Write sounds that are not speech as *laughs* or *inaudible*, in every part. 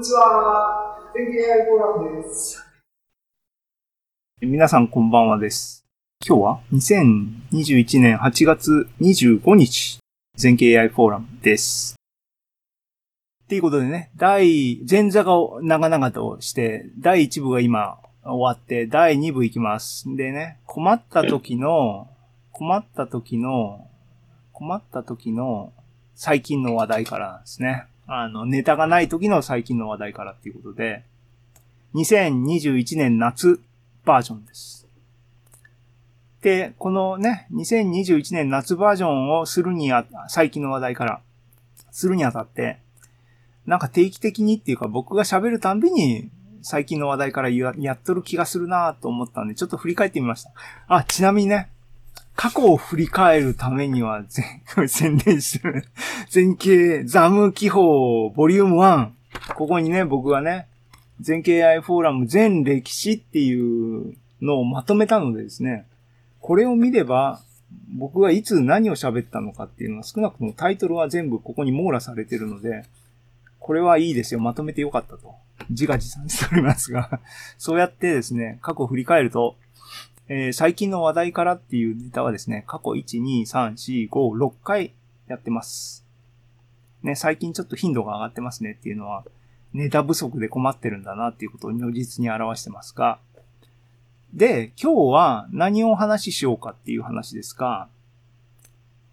こんにちは。天気 AI フォーラムです。皆さんこんばんはです。今日は2021年8月25日、全景 AI フォーラムです。っていうことでね、第、前座が長々として、第1部が今終わって、第2部いきます。でね、困った時の、困った時の、困った時の最近の話題からですね。あの、ネタがない時の最近の話題からっていうことで、2021年夏バージョンです。で、このね、2021年夏バージョンをするにあ、最近の話題からするにあたって、なんか定期的にっていうか僕が喋るたんびに最近の話題からやっとる気がするなと思ったんで、ちょっと振り返ってみました。あ、ちなみにね、過去を振り返るためには、宣伝してる。前景ザム記法ボリューム1。ここにね、僕がね、全景 AI フォーラム全歴史っていうのをまとめたのでですね、これを見れば、僕がいつ何を喋ったのかっていうのは少なくともタイトルは全部ここに網羅されてるので、これはいいですよ。まとめてよかったと。自画自賛しておりますがそうやってですね、過去を振り返ると、えー、最近の話題からっていうネタはですね、過去1、2、3、4、5、6回やってます。ね、最近ちょっと頻度が上がってますねっていうのは、ネタ不足で困ってるんだなっていうことを如実に表してますが、で、今日は何をお話ししようかっていう話ですが、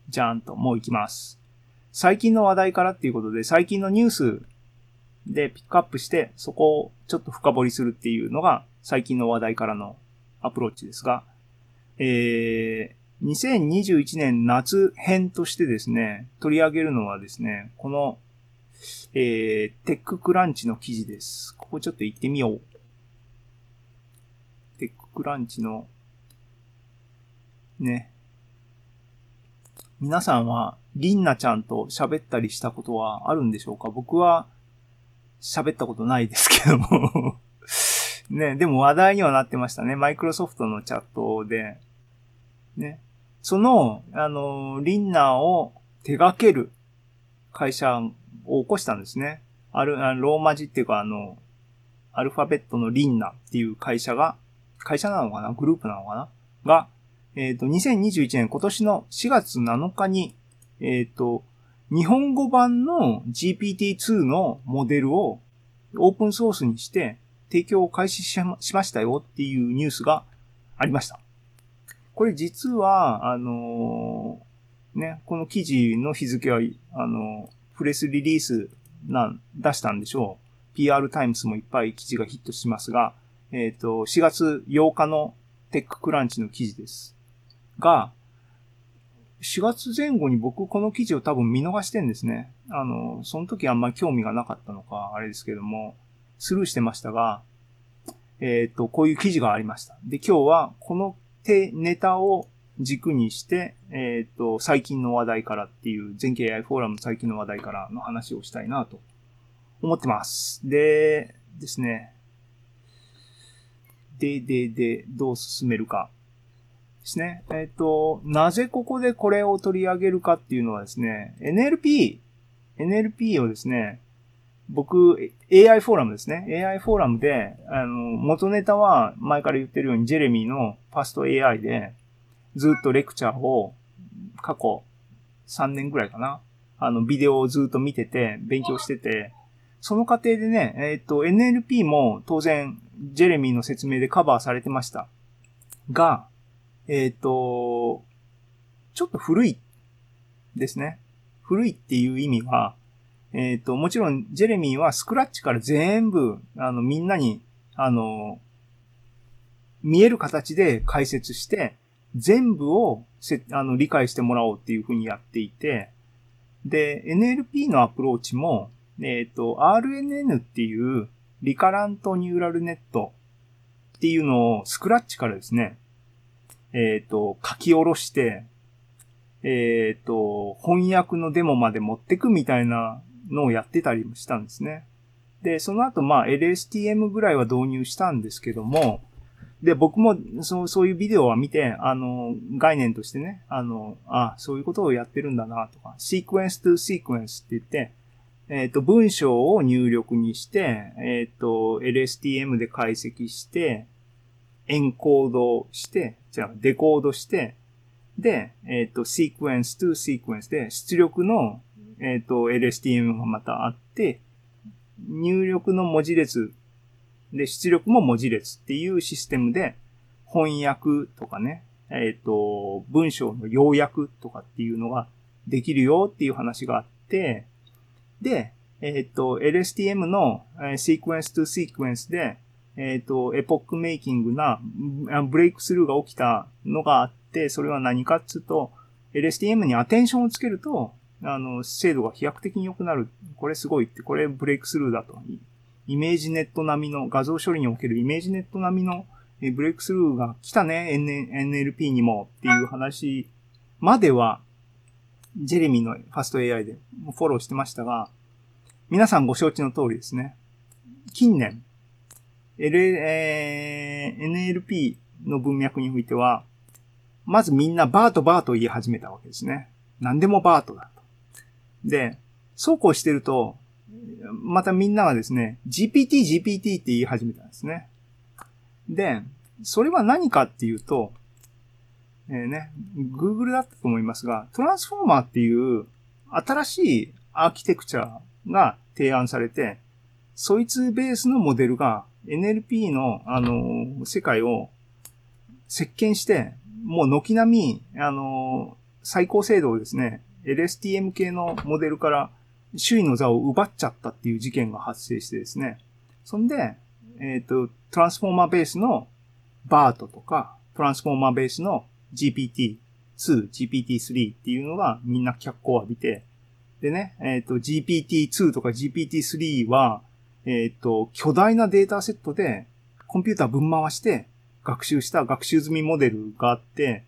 じゃーんと、もう行きます。最近の話題からっていうことで、最近のニュースでピックアップして、そこをちょっと深掘りするっていうのが、最近の話題からのアプローチですが、えー、2021年夏編としてですね、取り上げるのはですね、この、えー、 TechCrunch の記事です。ここちょっと行ってみよう。 TechCrunch の、ね。皆さんは、リンナちゃんと喋ったりしたことはあるんでしょうか？僕は喋ったことないですけどもね、でも話題にはなってましたね。マイクロソフトのチャットで。ね。その、あの、リンナーを手掛ける会社を起こしたんですね。ある、あローマ字っていうか、あの、アルファベットのリンナっていう会社が、会社なのかな？グループなのかな？が、えっ、ー、と、2021年今年の4月7日に、えっ、ー、と、日本語版の GPT-2 のモデルをオープンソースにして提供を開始しましたよっていうニュースがありました。これ実は、あのー、ね、この記事の日付は、あのー、プレスリリースなん、出したんでしょう。PR タイムスもいっぱい記事がヒットしますが、えっ、ー、と、4月8日のテッククランチの記事です。が、4月前後に僕この記事を多分見逃してんですね。あの、その時あんまり興味がなかったのか、あれですけども、スルーしてましたが、えっ、ー、と、こういう記事がありました。で、今日はこの手、ネタを軸にして、えっ、ー、と、最近の話題からっていう、全景 AI フォーラム最近の話題からの話をしたいなと思ってます。で、ですね。で、で、で、どう進めるか。ですね。えっ、ー、と、なぜここでこれを取り上げるかっていうのはですね、NLP、NLP をですね、僕、AI フォーラムですね。AI フォーラムで、あの、元ネタは前から言ってるようにジェレミーのファスト AI で、ずっとレクチャーを過去3年ぐらいかな。あの、ビデオをずっと見てて、勉強してて、その過程でね、えっ、ー、と、NLP も当然、ジェレミーの説明でカバーされてました。が、えっ、と、ちょっと古いですね。古いっていう意味は、えっ、ー、と、もちろん、ジェレミーはスクラッチから全部、あの、みんなに、あの、見える形で解説して、全部をせあの理解してもらおうっていうふうにやっていて、で、NLP のアプローチも、えっ、ー、と、RNN っていうリカラントニューラルネットっていうのをスクラッチからですね、えっ、ー、と、書き下ろして、えっ、ー、と、翻訳のデモまで持ってくみたいなのをやってたりもしたんですね。で、その後、まあ、LSTM ぐらいは導入したんですけども、で、僕も、そう、そういうビデオは見て、あの、概念としてね、あの、あ、そういうことをやってるんだな、とか、シークエンストゥシークエンスって言って、えっ、と、文章を入力にして、えっ、と、LSTM で解析して、エンコードして、じゃあ、デコードして、で、えっ、と、シークエンス to シークエンスで、出力の、えっ、と、LSTM がまたあって、入力の文字列で、出力も文字列っていうシステムで、翻訳とかね、えっ、と、文章の要約とかっていうのができるよっていう話があって、で、えっ、と、LSTM の、えー、sequence to sequence で、えっ、と、エポックメイキングなブレイクスルーが起きたのがあって、それは何かっつうと、LSTM に attention をつけると、あの、精度が飛躍的に良くなる。これすごいって、これブレイクスルーだと。 ImageNet 並みの、画像処理における ImageNet 並みのブレイクスルーが来たね、NLP にもっていう話までは、ジェレミーのファスト AI でフォローしてましたが、皆さんご承知の通りですね。近年、L えー NLP の文脈においては、まずみんなバートバート言い始めたわけですね。何でもバートだ。で、そうこうしてると、またみんながですね、GPT、GPT って言い始めたんですね。で、それは何かっていうと、えーね、Google だったと思いますが、トランスフォーマーっていう新しいアーキテクチャが提案されて、そいつベースのモデルが NLP の、あの世界を席巻して、もう軒並み、あの最高精度をですね、LSTM 系のモデルから周囲の座を奪っちゃったっていう事件が発生してですね。そんで、えっ、と、トランスフォーマーベースの BART とか、トランスフォーマーベースの GPT2、GPT3 っていうのがみんな脚光を浴びて、でね、えっ、と、GPT2 とか GPT3 は、えっ、と、巨大なデータセットでコンピューターぶん回して学習した学習済みモデルがあって、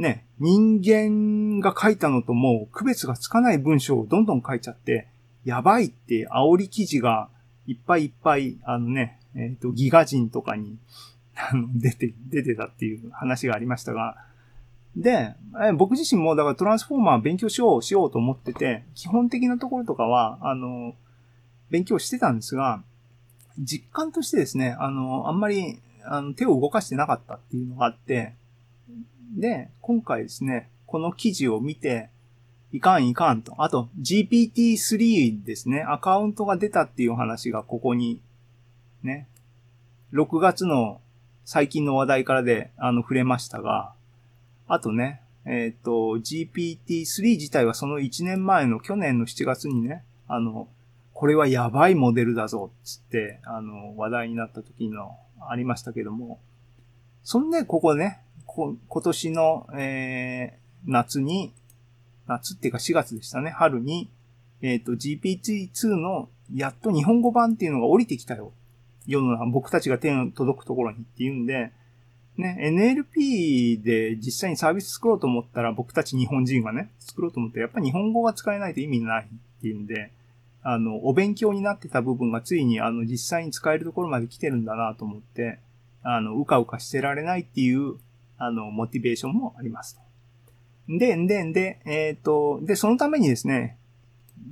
ね、人間が書いたのともう区別がつかない文章をどんどん書いちゃって、やばいって煽り記事がいっぱいいっぱい、あのね、えっ、と、ギガ人とかに、あの、出て、出てたっていう話がありましたが、で、え僕自身もだからトランスフォーマー勉強しよう、しようと思ってて、基本的なところとかは、あの、勉強してたんですが、実感としてですね、あの、あんまり、あの、手を動かしてなかったっていうのがあって、で、今回ですね、この記事を見て、いかんいかんと。あと、GPT-3 ですね、アカウントが出たっていう話がここに、ね、6月の最近の話題からで、あの、触れましたが、あとね、えっ、と、GPT-3 自体はその1年前の去年の7月にね、あの、これはやばいモデルだぞ、つって、あの、話題になった時のありましたけども、そんで、ここね、こ今年の、えー、夏に、夏っていうか4月でしたね、春に、えっ、と、GPT-2 のやっと日本語版っていうのが降りてきたよ。世の中、僕たちが手の届くところにっていうんで、ね、NLP で実際にサービス作ろうと思ったら、僕たち日本人がね、作ろうと思って、やっぱり日本語が使えないと意味ないっていうんで、あの、お勉強になってた部分がついに、あの、実際に使えるところまで来てるんだなと思って、あの、うかうかしてられないっていう、あの、モチベーションもありますと。で、で、で、えっ、と、で、そのためにですね、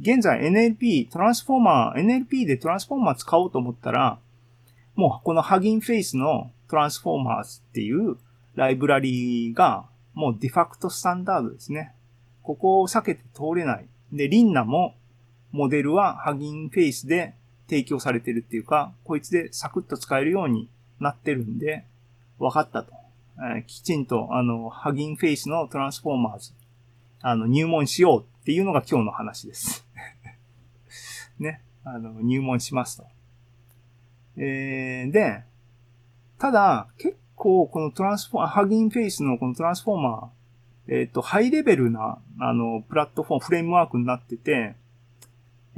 現在 NLP、トランスフォーマー、NLP でトランスフォーマー使おうと思ったら、もうこの Hugging Face の Transformers っていうライブラリーがもうディファクトスタンダードですね。ここを避けて通れない。で、 rinna もモデルは Hugging Face で提供されてるっていうか、こいつでサクッと使えるようになってるんで、分かったと。えきちんと、あの、 Hugging Face の Transformers、あの、入門しようっていうのが今日の話です。*laughs* ね。あの、入門しますと。えー、で、ただ、結構このトランスフォー、 Hugging Face のこの transformer、えっ、と、ハイレベルな、あの、プラットフォーム、フレームワークになってて、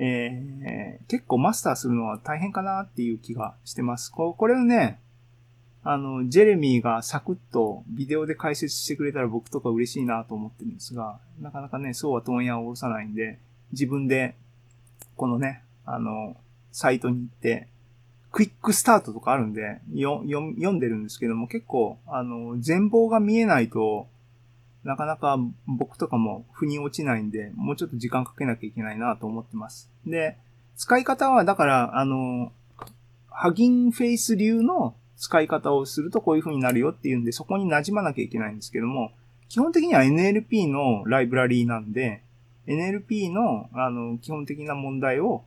えー、結構マスターするのは大変かなっていう気がしてます。ここれをね、あの、ジェレミーがサクッとビデオで解説してくれたら僕とか嬉しいなと思ってるんですが、なかなかね、そうは問屋を下ろさないんで、自分で、このね、あの、サイトに行って、クイックスタートとかあるんで、よ読読んでるんですけども、結構、あの、全貌が見えないと、なかなか僕とかも腑に落ちないんで、もうちょっと時間かけなきゃいけないなと思ってます。で、使い方は、だから、あの、ハギンフェイス流の使い方をするとこういう風になるよっていうんで、そこに馴染まなきゃいけないんですけども、基本的には NLP のライブラリーなんで、NLP の、あの、基本的な問題を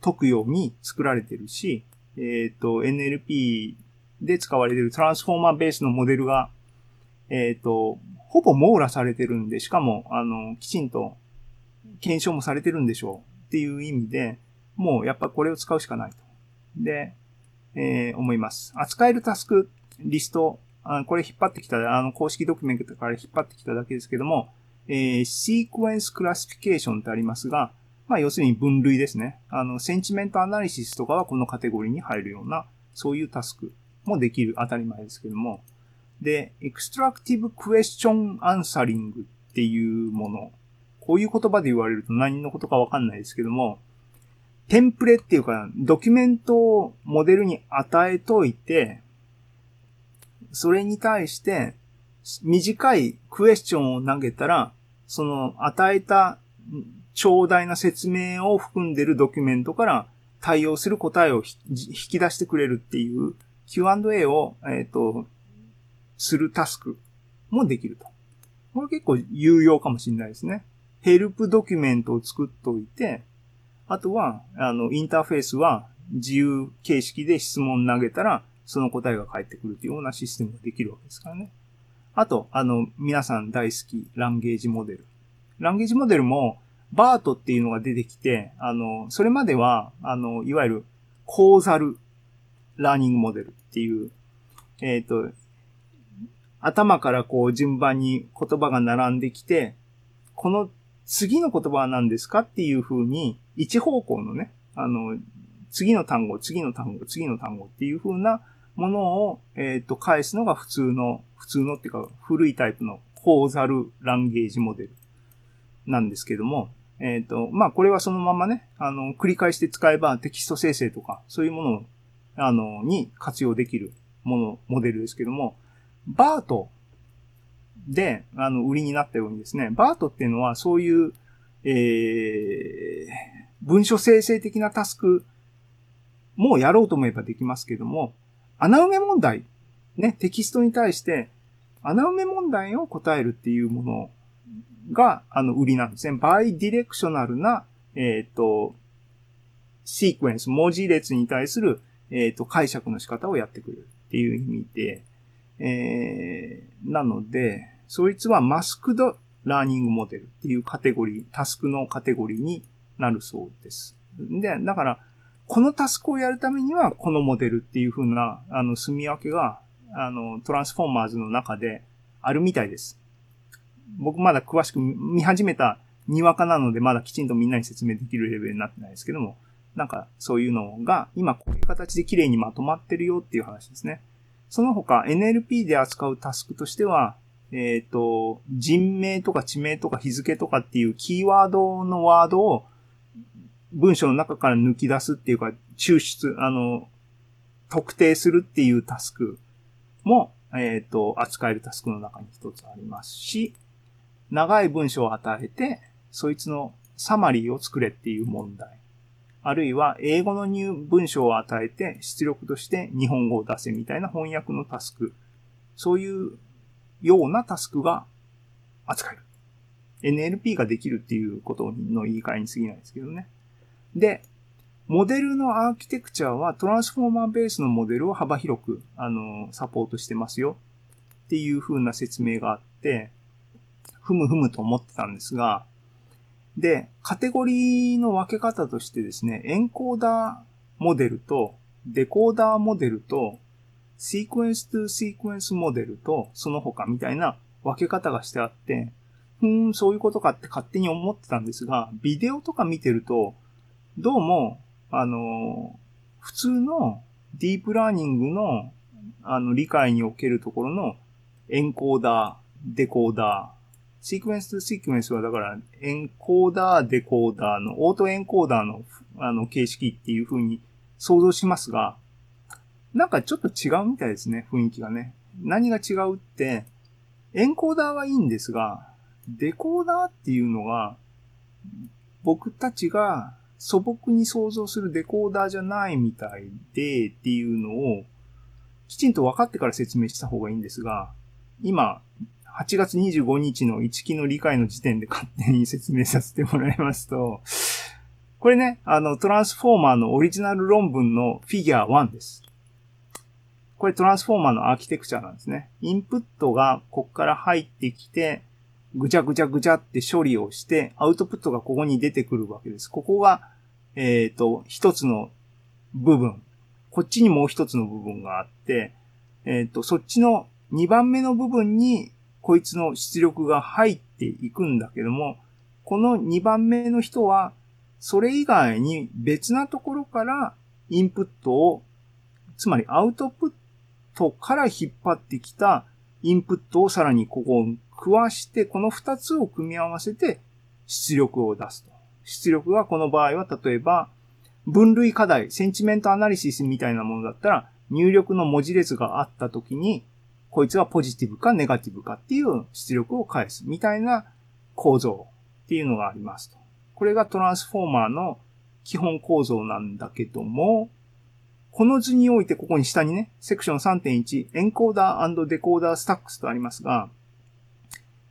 解くように作られてるし、えっ、と、NLP で使われてるトランスフォーマーベースのモデルが、えっ、と、ほぼ網羅されてるんで、しかも、あの、きちんと検証もされてるんでしょうっていう意味で、もうやっぱこれを使うしかないと。で、えー思います。扱えるタスクリスト、あこれ引っ張ってきた、あの、公式ドキュメントから引っ張ってきただけですけども、えー、シークエンスクラシフィケーションってありますが、まあ、要するに分類ですね。あの、センチメントアナリシスとかはこのカテゴリーに入るような、そういうタスクもできる、当たり前ですけども。で、 extractive question answering っていうもの。こういう言葉で言われると何のことかわかんないですけども、テンプレっていうか、ドキュメントをモデルに与えといて、それに対して、短いクエスチョンを投げたら、その与えた長大な説明を含んでるドキュメントから対応する答えを引き出してくれるっていう Q&A を、えっ、と、するタスクもできると。これ結構有用かもしれないですね。ヘルプドキュメントを作っといて、あとは、あの、インターフェースは自由形式で質問投げたら、その答えが返ってくるというようなシステムができるわけですからね。あと、あの、皆さん大好き、ランゲージモデル。ランゲージモデルも、バートっていうのが出てきて、あの、それまでは、あの、いわゆる、コーザルラーニングモデルっていう、えっ、と、頭からこう順番に言葉が並んできて、この次の言葉は何ですかっていう風に、一方向のね、あの、次の単語、次の単語、次の単語っていう風なものを、えっ、と、返すのが普通の、普通のっていうか、古いタイプのコーザルランゲージモデルなんですけども、えっ、と、まあ、これはそのままね、あの、繰り返して使えばテキスト生成とか、そういうものを、あの、に活用できるもの、モデルですけども、バートで、あの、売りになったようにですね、バートっていうのはそういう、えー、文書生成的なタスクもやろうと思えばできますけども、穴埋め問題、ね、テキストに対して穴埋め問題を答えるっていうものが、あの、売りなんですね。バイディレクショナルな、えっ、と、シークエンス、文字列に対する、えっ、と、解釈の仕方をやってくれるっていう意味で、えー、なので、そいつはマスクドラーニングモデルっていうカテゴリー、タスクのカテゴリーになるそうです。で、だから、このタスクをやるためには、このモデルっていう風な、あの、住み分けが、あの、トランスフォーマーズの中であるみたいです。僕まだ詳しく見始めたにわかなので、まだきちんとみんなに説明できるレベルになってないですけども、なんか、そういうのが、今こういう形で綺麗にまとまってるよっていう話ですね。その他、NLP で扱うタスクとしては、えっ、と、人名とか地名とか日付とかっていうキーワードのワードを文章の中から抜き出すっていうか、抽出、あの、特定するっていうタスクも、えっ、と、扱えるタスクの中に一つありますし、長い文章を与えて、そいつのサマリーを作れっていう問題。あるいは、英語の入文章を与えて、出力として日本語を出せみたいな翻訳のタスク。そういうようなタスクが扱える。NLP ができるっていうことの言い換えに過ぎないですけどね。で、モデルのアーキテクチャはトランスフォーマーベースのモデルを幅広く、あの、サポートしてますよっていう風な説明があって、ふむふむと思ってたんですが、で、カテゴリーの分け方としてですね、エンコーダーモデルとデコーダーモデルとシークエンストゥシークエンスモデルとその他みたいな分け方がしてあって、ふーん、そういうことかって勝手に思ってたんですが、ビデオとか見てると、どうも、あの、普通のディープラーニングの、あの、理解におけるところのエンコーダー、デコーダー、シークエンスとシークエンスはだから、エンコーダー、デコーダーの、オートエンコーダーの、あの、形式っていう風に想像しますが、なんかちょっと違うみたいですね、雰囲気がね。何が違うって、エンコーダーはいいんですが、デコーダーっていうのが、僕たちが素朴に想像するデコーダーじゃないみたいでっていうのを、きちんと分かってから説明した方がいいんですが、今、8月25日の一期の理解の時点で勝手に説明させてもらいますと、これね、あの、トランスフォーマーのオリジナル論文のフィギュア1です。これトランスフォーマーのアーキテクチャなんですね。インプットがこっから入ってきて、ぐちゃぐちゃぐちゃって処理をして、アウトプットがここに出てくるわけです。ここが、えっ、ー、と、一つの部分。こっちにもう一つの部分があって、えっ、ー、と、そっちの二番目の部分に、こいつの出力が入っていくんだけども、この二番目の人は、それ以外に別なところからインプットを、つまりアウトプットから引っ張ってきたインプットをさらにここを食わして、この二つを組み合わせて出力を出すと。出力がこの場合は例えば、分類課題、センチメントアナリシスみたいなものだったら、入力の文字列があった時に、こいつはポジティブかネガティブかっていう出力を返すみたいな構造っていうのがありますと。これがトランスフォーマーの基本構造なんだけども、この図においてここに下にね、セクション3.1、エンコーダーデコーダースタックスとありますが、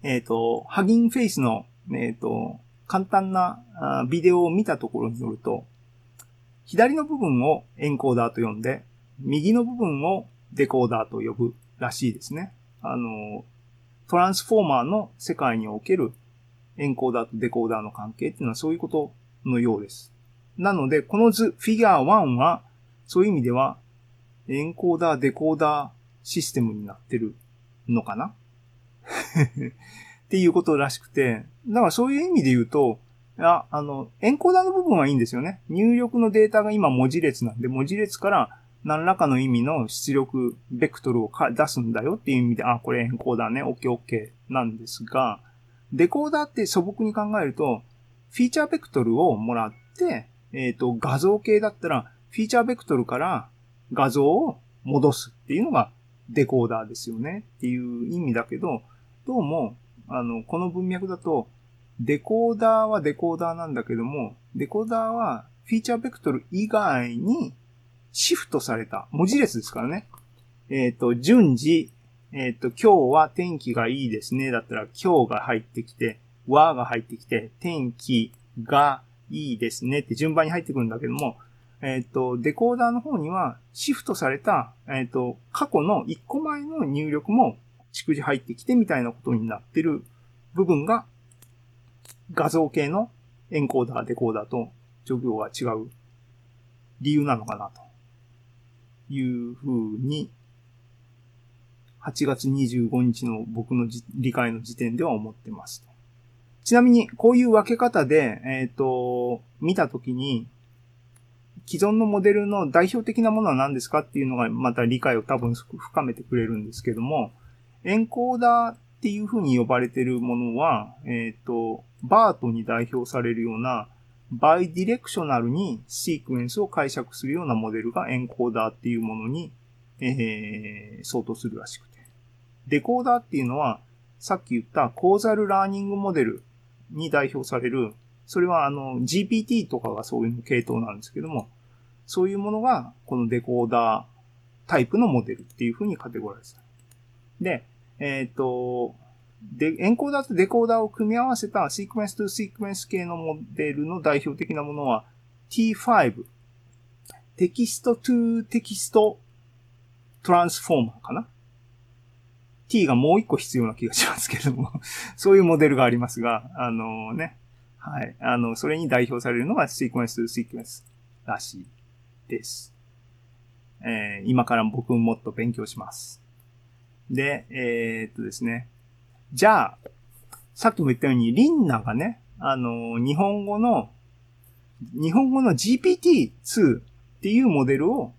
えっ、ー、と、ハギンフェイスの、えっ、ー、と、簡単なビデオを見たところによると、左の部分をエンコーダーと呼んで、右の部分をデコーダーと呼ぶらしいですね。あの、トランスフォーマーの世界におけるエンコーダーとデコーダーの関係っていうのはそういうことのようです。なので、この図、フィギュア1は、そういう意味では、エンコーダー、デコーダーシステムになってるのかな？*laughs* っていうことらしくて、だからそういう意味で言うと、あ、あの、エンコーダーの部分はいいんですよね。入力のデータが今文字列なんで、文字列から何らかの意味の出力ベクトルを出すんだよっていう意味で、あ、これエンコーダーね、オッケーオッケーなんですが、デコーダーって素朴に考えると、フィーチャーベクトルをもらって、えっ、ー、と、画像系だったら、フィーチャーベクトルから画像を戻すっていうのがデコーダーですよねっていう意味だけど、どうも、あの、この文脈だと、デコーダーはデコーダーなんだけども、デコーダーはフィーチャーベクトル以外にシフトされた文字列ですからね。えっ、ー、と、順次、えっ、ー、と、今日は天気がいいですね。だったら今日が入ってきて、わが入ってきて、天気がいいですねって順番に入ってくるんだけども、えっ、ー、と、デコーダーの方にはシフトされた、えっ、ー、と、過去の1個前の入力も逐次入ってきてみたいなことになってる部分が画像系のエンコーダー、デコーダーと状況が違う理由なのかなというふうに8月25日の僕の理解の時点では思ってますちなみに、こういう分け方で、えっ、ー、と、見たときに、既存のモデルの代表的なものは何ですかっていうのがまた理解を多分深めてくれるんですけども、エンコーダーっていう風に呼ばれているものは、えっ、ー、と、バートに代表されるような、バイディレクショナルにシークエンスを解釈するようなモデルがエンコーダーっていうものに、えー、相当するらしくて。デコーダーっていうのは、さっき言ったコーザルラーニングモデルに代表されるそれはあの GPT とかがそういう系統なんですけども、そういうものがこのデコーダータイプのモデルっていう風にカテゴライズされ。で、えっ、ー、と、で、エンコーダーとデコーダーを組み合わせた sequence to sequence 系のモデルの代表的なものは T5、 text to text transformer かな ?T がもう一個必要な気がしますけれども *laughs* そういうモデルがありますが、あのね、はい。あの、それに代表されるのが sequence、sequence らしいです。えー、今から僕もっと勉強します。で、えー、っとですね。じゃあ、さっきも言ったように、リンナがね、あの、日本語の、日本語の GPT-2 っていうモデルを、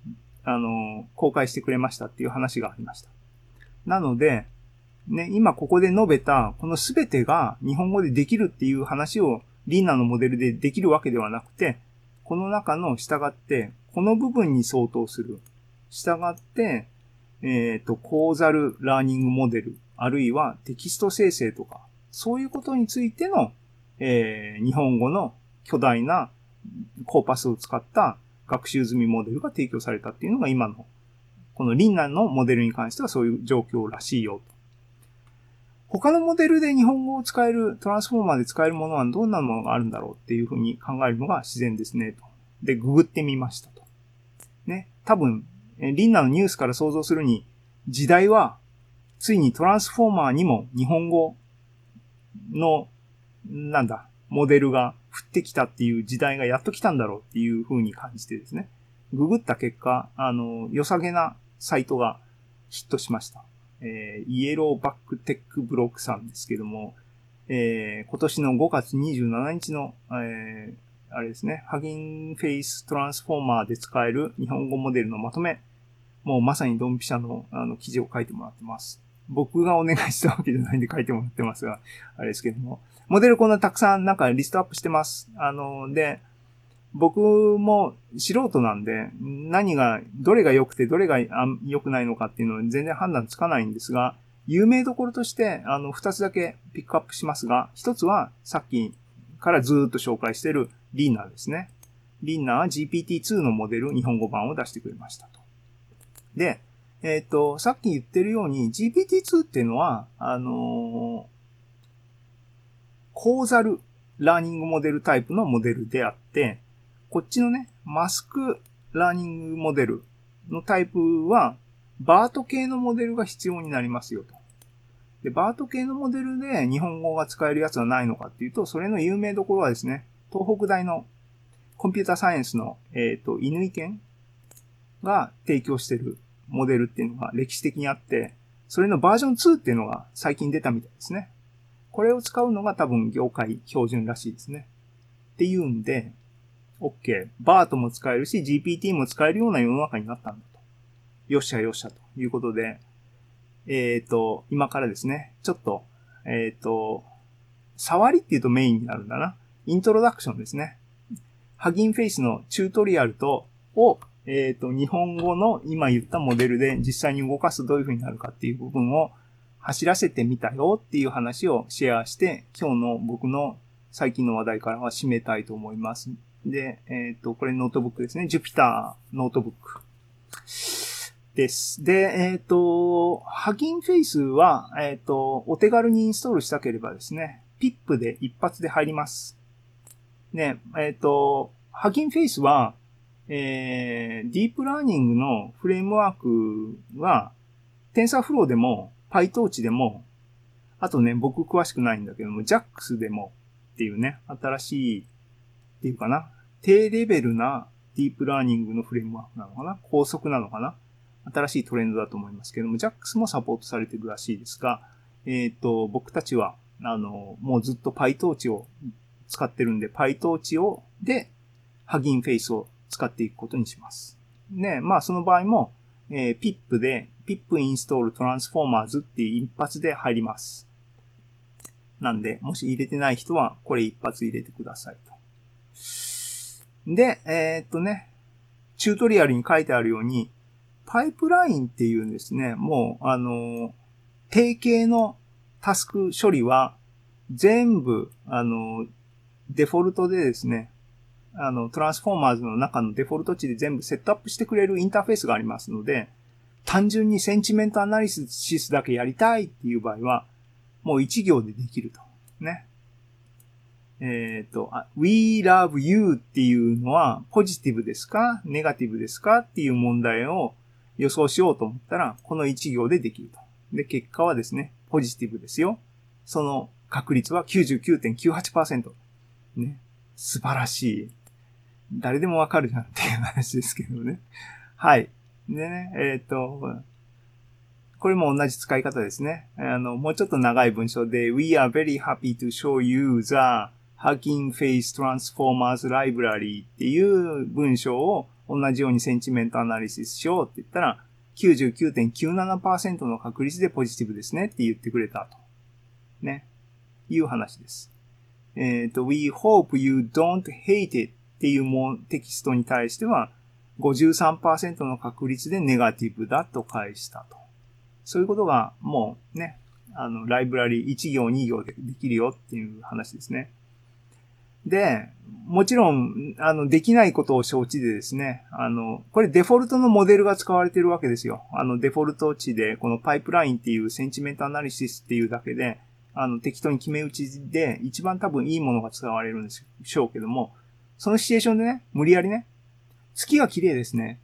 あの、公開してくれましたっていう話がありました。なので、ね、今ここで述べた、このすべてが日本語でできるっていう話をリーナのモデルでできるわけではなくて、この中の従って、この部分に相当する。従って、えっ、ー、と、コーザルラーニングモデルあるいはテキスト生成とか、そういうことについての、えー、日本語の巨大なコーパスを使った学習済みモデルが提供されたっていうのが今の、このリンナのモデルに関してはそういう状況らしいよと。他のモデルで日本語を使える、トランスフォーマーで使えるものはどんなものがあるんだろうっていうふうに考えるのが自然ですね、と。で、ググってみました。ね。多分、 rinna のニュースから想像するに、時代は、ついに transformer にも日本語の、なんだ、モデルが降ってきたっていう時代がやっと来たんだろうっていう風に感じてですね。ググった結果、あの、良さげなサイトがヒットしました。えー、 Yellowback Tech Blog さんですけども、えー、今年の5月27日の、えー、あれですね、ハギンフェイストランスフォーマーで使える日本語モデルのまとめ、もうまさにドンピシャのあの記事を書いてもらってます。僕がお願いしたわけじゃないんで書いてもらってますが、あれですけども。モデルこんなたくさんなんかリストアップしてます。あの、で、僕も素人なんで、何が、どれが良くてどれが良くないのかっていうのは全然判断つかないんですが、有名どころとして、あの、二つだけピックアップしますが、一つはさっきからずっと紹介しているリーナーですね。リーナーは GPT-2 のモデル、日本語版を出してくれましたと。で、えっ、ー、と、さっき言ってるように GPT-2 っていうのは、あのー、コーザルラーニングモデルタイプのモデルであって、こっちのね、マスクラーニングモデルのタイプは、バート系のモデルが必要になりますよと。で、バート系のモデルで日本語が使えるやつはないのかっていうと、それの有名どころはですね、東北大のコンピューターサイエンスの、えっ、ー、と、犬井県が提供してるモデルっていうのが歴史的にあって、それのバージョン2っていうのが最近出たみたいですね。これを使うのが多分業界標準らしいですね。っていうんで、OK。バートも使えるし、GPT も使えるような世の中になったんだと。よっしゃよっしゃということで、えっ、ー、と、今からですね、ちょっと、えっ、ー、と、触りっていうとメインになるんだな。イントロダクションですね。ハギンフェイスのチュートリアルと、を、えっ、ー、と、日本語の今言ったモデルで実際に動かすとどういう風になるかっていう部分を走らせてみたよっていう話をシェアして、今日の僕の最近の話題からは締めたいと思います。で、えっ、ー、と、これノートブックですね。Jupyter ノートブックです。で、えっ、ー、と、 Hugging Face は、えっ、ー、と、お手軽にインストールしたければですね、PIP で一発で入ります。ね、えっ、と、 Hugging Face は、えー、ディープラーニングのフレームワークは、TensorFlow でも、PyTorch でも、あとね、僕詳しくないんだけども、JAX でもっていうね、新しい、っていうかな、低レベルなディープラーニングのフレームワークなのかな高速なのかな新しいトレンドだと思いますけども、JAX もサポートされてるらしいですが、えっ、ー、と、僕たちは、あの、もうずっと PyTorch を使ってるんで、PyTorch を、で、ハギンフェイスを使っていくことにします。ね、まあその場合も、えー、PIP で、PIP install transformers っていう一発で入ります。なんで、もし入れてない人は、これ一発入れてくださいと。で、えー、っとね、チュートリアルに書いてあるように、パイプラインっていうんですね、もう、あの、定型のタスク処理は、全部、あの、デフォルトでですね、あの、 Transformers の中のデフォルト値で全部セットアップしてくれるインターフェースがありますので、単純に sentiment analysis だけやりたいっていう場合は、もう一行でできると。ね。えっ、ー、と、we love you っていうのはポジティブですか？ネガティブですか？っていう問題を予想しようと思ったら、この1行でできると。で、結果はですね、ポジティブですよ。その確率は99.98%。ね。素晴らしい。誰でもわかるじゃんっていう話ですけどね。はい。でね、えっ、と、これも同じ使い方ですね。あの、もうちょっと長い文章で、We are very happy to show you the Hugging Face Transformers Library っていう文章を同じようにセンチメントアナリシスしようって言ったら、99.97%の確率でポジティブですねって言ってくれたと。ね。いう話です。えっ、ー、と、we hope you don't hate it っていうもテキストに対しては、53%の確率でネガティブだと返したと。そういうことがもうね、あの、ライブラリー1行2行でできるよっていう話ですね。で、もちろん、あの、できないことを承知でですね、あの、これデフォルトのモデルが使われてるわけですよ。あの、デフォルト値で、このパイプラインっていうセンチメントアナリシスっていうだけで、あの、適当に決め打ちで、一番多分いいものが使われるんでしょうけども、そのシチュエーションでね、無理やりね、月が綺麗ですね。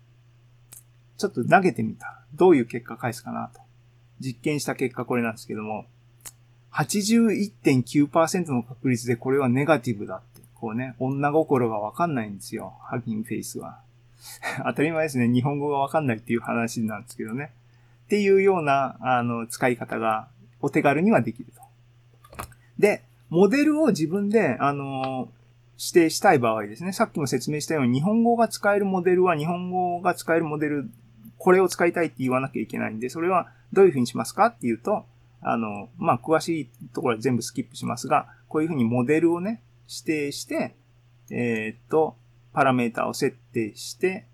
ちょっと投げてみた。どういう結果返すかなと。実験した結果これなんですけども、81.9%の確率でこれはネガティブだって、こうね、女心がわかんないんですよ。ハギンフェイスは。*laughs* 当たり前ですね。日本語がわかんないっていう話なんですけどね。っていうような、あの、使い方がお手軽にはできると。で、モデルを自分で、あの、指定したい場合ですね。さっきも説明したように、日本語が使えるモデルは日本語が使えるモデル、これを使いたいって言わなきゃいけないんで、それはどういうふうにしますかっていうと、あの、まあ、詳しいところは全部スキップしますが、こういうふうにモデルをね、指定して、えー、っと、パラメータを設定して、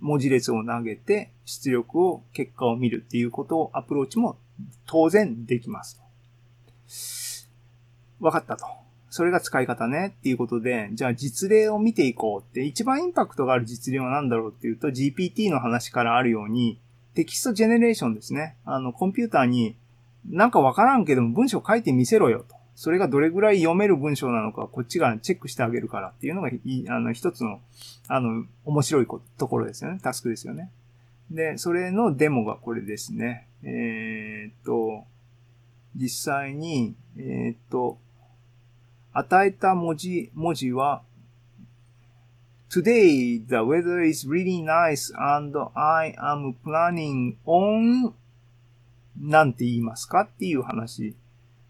文字列を投げて、出力を、結果を見るっていうことをアプローチも当然できます。わかったと。それが使い方ねっていうことで、じゃあ実例を見ていこうって、一番インパクトがある実例は何だろうっていうと、GPT の話からあるように、テキストジェネレーションですね。あの、コンピューターになんかわからんけども文章書いてみせろよと。それがどれぐらい読める文章なのか、こっちがチェックしてあげるからっていうのが、あの、一つの、あの、面白いこところですよね。タスクですよね。で、それのデモがこれですね。えー、っと、実際に、えー、っと、与えた文字、文字は、Today the weather is really nice and I am planning on なんて言いますか？っていう話。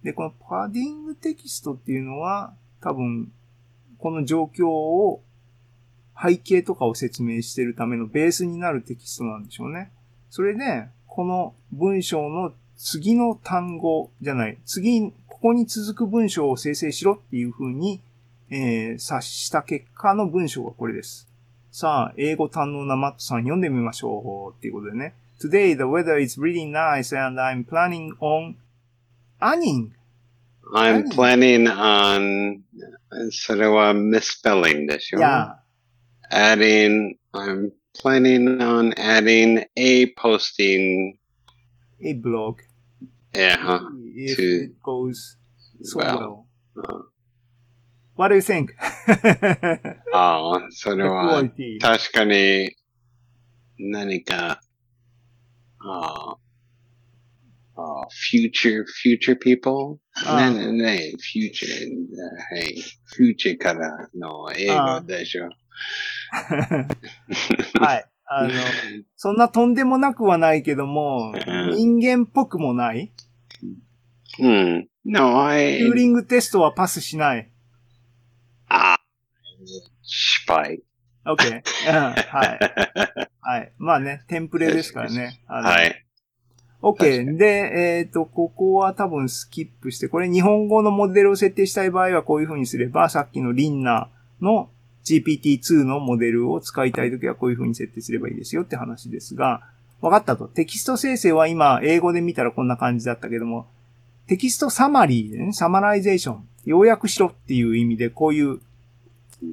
で、このパディングテキストっていうのは、多分、この状況を、背景とかを説明してるためのベースになるテキストなんでしょうね。それで、この文章の次の単語じゃない、次、ここに続く文章を生成しろっていう風に、えー、察した結果の文章がこれです。さあ、英語堪能なマットさん読んでみましょうっていうことでね。Today the weather is really nice and I'm planning on earning. I'm planning on, それは misspelling でしょ Yeah. Adding, I'm planning on adding a posting, A blog. yeah, If To- it goes so well, well. uh, What do you think? *laughs* ああ、それは quality. 確かに何か、ああ、 ああ future, future people? ねねね、future, はい、future からの英語でしょ。はい。あの、そんなとんでもなくはないけども、うん人間っぽくもない。うん。No, チ *laughs* I, ューリングテストはパスしない?あ失敗。OK。うんはい。はい。まあね、テンプレですからね。はい。OK。で、えっ、と、ここは多分スキップして、これ日本語のモデルを設定したい場合はこういう風にすれば、さっきのリンナの GPT-2 のモデルを使いたいときはこういう風に設定すればいいですよって話ですが、分かったと。テキスト生成は今、英語で見たらこんな感じだったけども、 text summary でね、 summarization、要約しろっていう意味で、こういう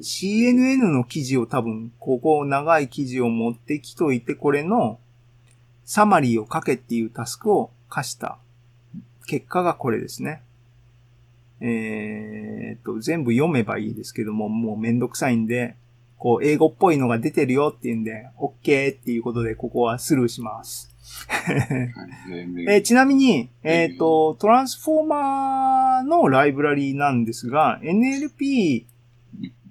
CNN の記事を多分、ここ長い記事を持ってきといて、これのサマリーを書けっていうタスクを課した結果がこれですね。えーっと、全部読めばいいですけども、もうめんどくさいんで、こう、英語っぽいのが出てるよっていうんで、OK っていうことで、ここはスルーします。えーちなみに、えっ、と、トランスフォーマーのライブラリーなんですが、NLP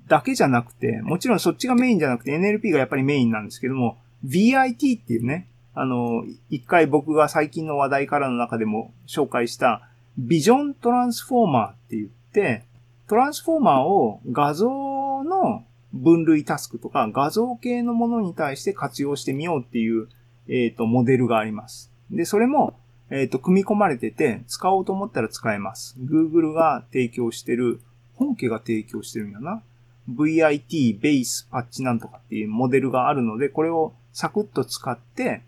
だけじゃなくて、もちろんそっちがメインじゃなくて NLP がやっぱりメインなんですけども、VIT っていうね、あの、一回僕が最近の話題からの中でも紹介した、ビジョントランスフォーマーって言って、トランスフォーマーを画像の分類タスクとか画像系のものに対して活用してみようっていう、えっ、と、モデルがあります。で、それも、えっ、と、組み込まれてて、使おうと思ったら使えます。Google が提供してる、本家が提供してるんだな。VIT ベースパッチなんとかっていうモデルがあるので、これをサクッと使って、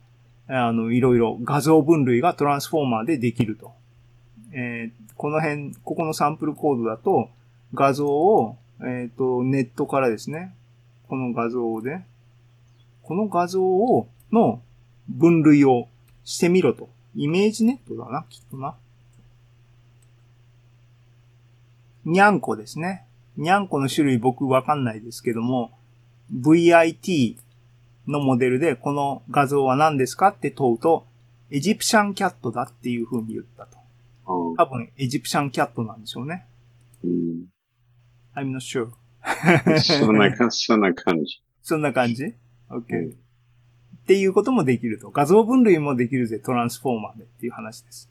あの、いろいろ画像分類が transformer でできるとえーこの辺、ここのサンプルコードだと、画像を、えっ、と、ネットからですね、この画像で、この画像を、の分類をしてみろと。 ImageNet だな、きっとな。にゃんこですね。にゃんこの種類僕わかんないですけども、VIT のモデルでこの画像は何ですかって問うと、エジプシャンキャットだっていう風に言ったと。うん多分エジプシャンキャットなんでしょうね。うん。I'm not sure. そんなか、*laughs* そんな感じ。そんな感じ ?OK、うんっていうこともできると。画像分類もできるぜ、トランスフォーマーでっていう話です。